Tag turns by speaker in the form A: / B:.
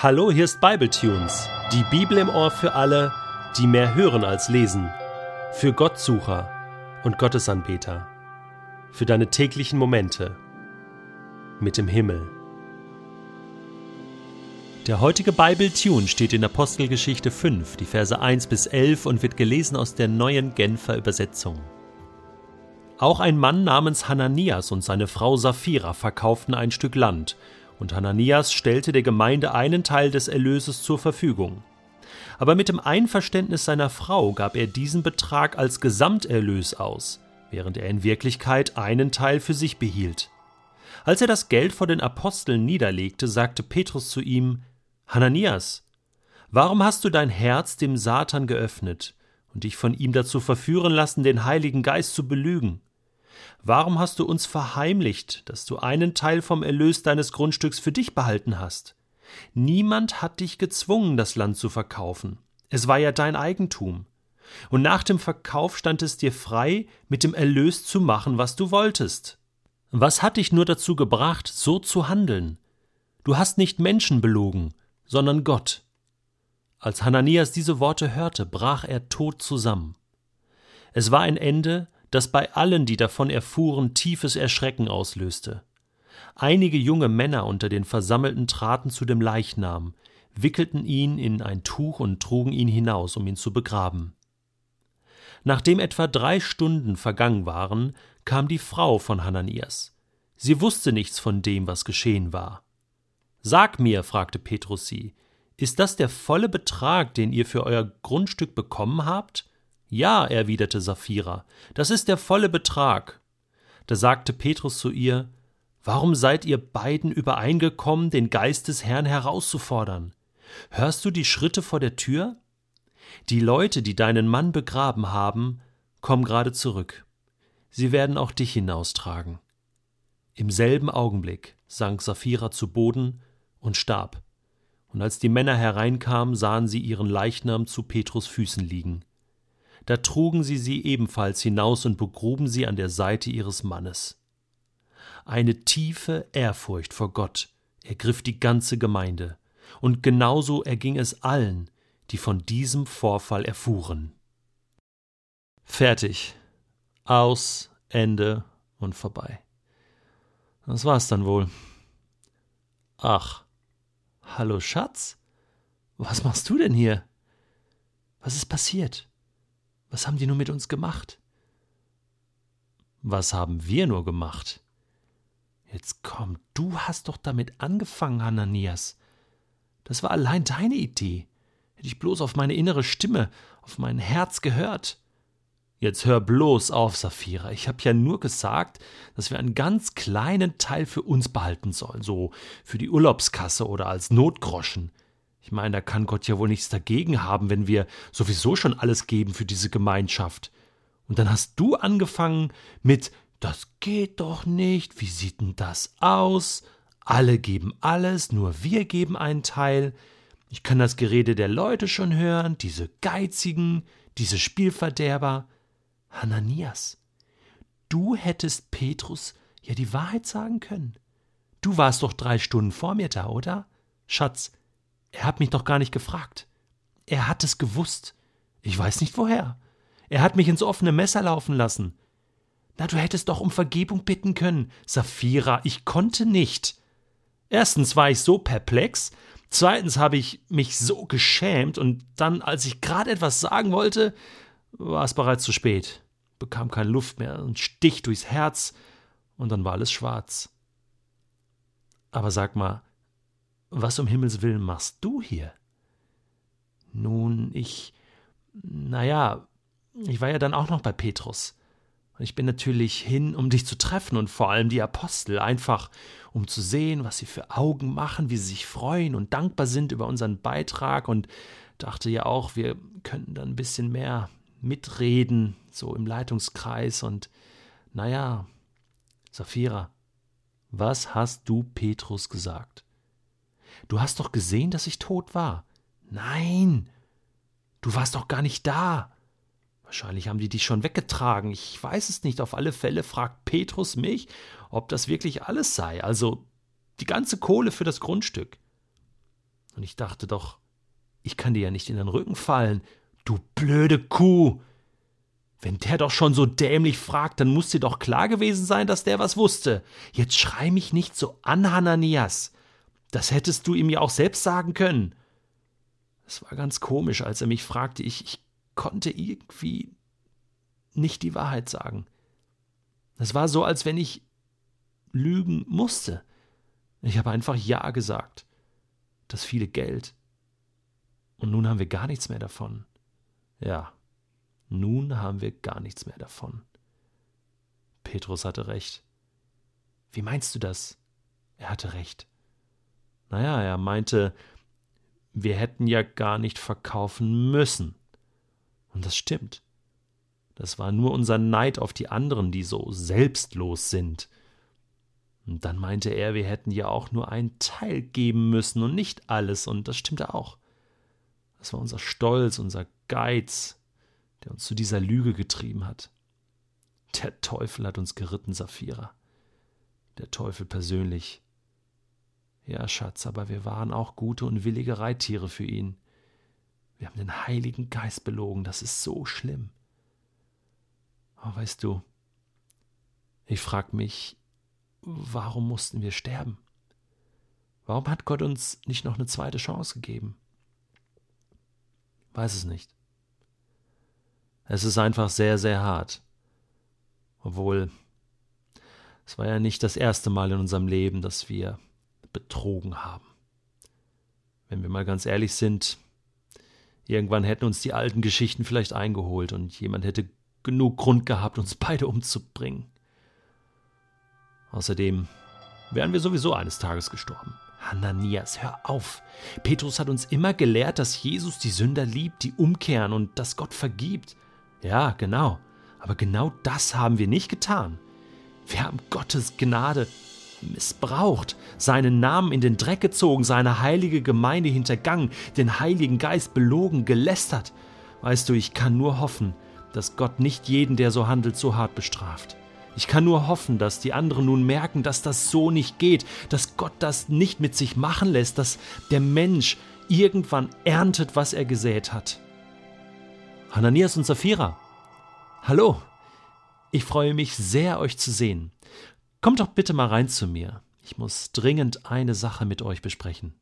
A: Hallo, hier ist Bibletunes, die Bibel im Ohr für alle, die mehr hören als lesen, für Gottsucher und Gottesanbeter, für deine täglichen Momente mit dem Himmel. Der heutige Bible-Tune steht in Apostelgeschichte 5, die Verse 1 bis 11 und wird gelesen aus der neuen Genfer Übersetzung. Auch ein Mann namens Hananias und seine Frau Sapphira verkauften ein Stück Land und Hananias stellte der Gemeinde einen Teil des Erlöses zur Verfügung. Aber mit dem Einverständnis seiner Frau gab er diesen Betrag als Gesamterlös aus, während er in Wirklichkeit einen Teil für sich behielt. Als er das Geld vor den Aposteln niederlegte, sagte Petrus zu ihm Hananias, warum hast du dein Herz dem Satan geöffnet und dich von ihm dazu verführen lassen, den Heiligen Geist zu belügen? Warum hast du uns verheimlicht, dass du einen Teil vom Erlös deines Grundstücks für dich behalten hast? Niemand hat dich gezwungen, das Land zu verkaufen. Es war ja dein Eigentum. Und nach dem Verkauf stand es dir frei, mit dem Erlös zu machen, was du wolltest. Was hat dich nur dazu gebracht, so zu handeln? Du hast nicht Menschen belogen, sondern Gott. Als Hananias diese Worte hörte, brach er tot zusammen. Es war ein Ende, das bei allen, die davon erfuhren, tiefes Erschrecken auslöste. Einige junge Männer unter den Versammelten traten zu dem Leichnam, wickelten ihn in ein Tuch und trugen ihn hinaus, um ihn zu begraben. Nachdem etwa drei Stunden vergangen waren, kam die Frau von Hananias. Sie wusste nichts von dem, was geschehen war. Sag mir, fragte Petrus sie, ist das der volle Betrag, den ihr für euer Grundstück bekommen habt? Ja, erwiderte Sapphira, das ist der volle Betrag. Da sagte Petrus zu ihr, Warum seid ihr beiden übereingekommen, den Geist des Herrn herauszufordern? Hörst du die Schritte vor der Tür? Die Leute, die deinen Mann begraben haben, kommen gerade zurück. Sie werden auch dich hinaustragen. Im selben Augenblick sank Sapphira zu Boden und starb. Und als die Männer hereinkamen, sahen sie ihren Leichnam zu Petrus Füßen liegen da trugen sie sie ebenfalls hinaus und begruben sie an der Seite ihres Mannes. Eine tiefe Ehrfurcht vor Gott ergriff die ganze Gemeinde, und genauso erging es allen, die von diesem Vorfall erfuhren. Fertig. Aus, Ende und vorbei. Das war's dann wohl. Ach, hallo Schatz? Was machst du denn hier? Was ist passiert? Was haben die nur mit uns gemacht? Was haben wir nur gemacht? Jetzt komm, du hast doch damit angefangen, Hananias. Das war allein deine Idee. Hätte ich bloß auf meine innere Stimme, auf mein Herz gehört. Jetzt hör bloß auf, Saphira. Ich habe ja nur gesagt, dass wir einen ganz kleinen Teil für uns behalten sollen, so für die Urlaubskasse oder als Notgroschen. Ich meine, da kann Gott ja wohl nichts dagegen haben, wenn wir sowieso schon alles geben für diese Gemeinschaft. Und dann hast du angefangen mit Das geht doch nicht, wie sieht denn das aus? Alle geben alles, nur wir geben einen Teil. Ich kann das Gerede der Leute schon hören, diese Geizigen, diese Spielverderber. Hananias, du hättest Petrus ja die Wahrheit sagen können. Du warst doch drei Stunden vor mir da, oder? Schatz, er hat mich doch gar nicht gefragt. Er hat es gewusst. Ich weiß nicht woher. Er hat mich ins offene Messer laufen lassen. Na, du hättest doch um Vergebung bitten können. Saphira, ich konnte nicht. Erstens war ich so perplex, zweitens habe ich mich so geschämt, und dann, als ich gerade etwas sagen wollte, war es bereits zu spät, bekam keine Luft mehr, ein Stich durchs Herz, und dann war alles schwarz. Aber sag mal, was um Himmels willen machst du hier? Nun, ich. Naja, ich war ja dann auch noch bei Petrus. Und ich bin natürlich hin, um dich zu treffen und vor allem die Apostel, einfach um zu sehen, was sie für Augen machen, wie sie sich freuen und dankbar sind über unseren Beitrag und dachte ja auch, wir könnten dann ein bisschen mehr mitreden, so im Leitungskreis und naja, Saphira, was hast du Petrus gesagt? Du hast doch gesehen, dass ich tot war. Nein, du warst doch gar nicht da. Wahrscheinlich haben die dich schon weggetragen. Ich weiß es nicht. Auf alle Fälle fragt Petrus mich, ob das wirklich alles sei. Also die ganze Kohle für das Grundstück. Und ich dachte doch, ich kann dir ja nicht in den Rücken fallen, du blöde Kuh. Wenn der doch schon so dämlich fragt, dann muss dir doch klar gewesen sein, dass der was wusste. Jetzt schrei mich nicht so an, Hananias. Das hättest du ihm ja auch selbst sagen können. Es war ganz komisch, als er mich fragte. Ich, ich konnte irgendwie nicht die Wahrheit sagen. Es war so, als wenn ich lügen musste. Ich habe einfach Ja gesagt. Das viele Geld. Und nun haben wir gar nichts mehr davon. Ja, nun haben wir gar nichts mehr davon. Petrus hatte recht. Wie meinst du das? Er hatte recht. Naja, er meinte, wir hätten ja gar nicht verkaufen müssen. Und das stimmt. Das war nur unser Neid auf die anderen, die so selbstlos sind. Und dann meinte er, wir hätten ja auch nur einen Teil geben müssen und nicht alles, und das stimmte auch. Das war unser Stolz, unser Geiz, der uns zu dieser Lüge getrieben hat. Der Teufel hat uns geritten, Saphira. Der Teufel persönlich. Ja, Schatz, aber wir waren auch gute und willige Reittiere für ihn. Wir haben den Heiligen Geist belogen, das ist so schlimm. Aber weißt du, ich frag mich, warum mussten wir sterben? Warum hat Gott uns nicht noch eine zweite Chance gegeben? Weiß es nicht. Es ist einfach sehr, sehr hart. Obwohl, es war ja nicht das erste Mal in unserem Leben, dass wir betrogen haben. Wenn wir mal ganz ehrlich sind, irgendwann hätten uns die alten Geschichten vielleicht eingeholt und jemand hätte genug Grund gehabt, uns beide umzubringen. Außerdem wären wir sowieso eines Tages gestorben. Hananias, hör auf. Petrus hat uns immer gelehrt, dass Jesus die Sünder liebt, die umkehren und dass Gott vergibt. Ja, genau. Aber genau das haben wir nicht getan. Wir haben Gottes Gnade missbraucht, seinen Namen in den Dreck gezogen, seine heilige Gemeinde hintergangen, den Heiligen Geist belogen, gelästert. Weißt du, ich kann nur hoffen, dass Gott nicht jeden, der so handelt, so hart bestraft. Ich kann nur hoffen, dass die anderen nun merken, dass das so nicht geht, dass Gott das nicht mit sich machen lässt, dass der Mensch irgendwann erntet, was er gesät hat. Hananias und Sapphira. Hallo. Ich freue mich sehr, euch zu sehen. Kommt doch bitte mal rein zu mir. Ich muss dringend eine Sache mit euch besprechen.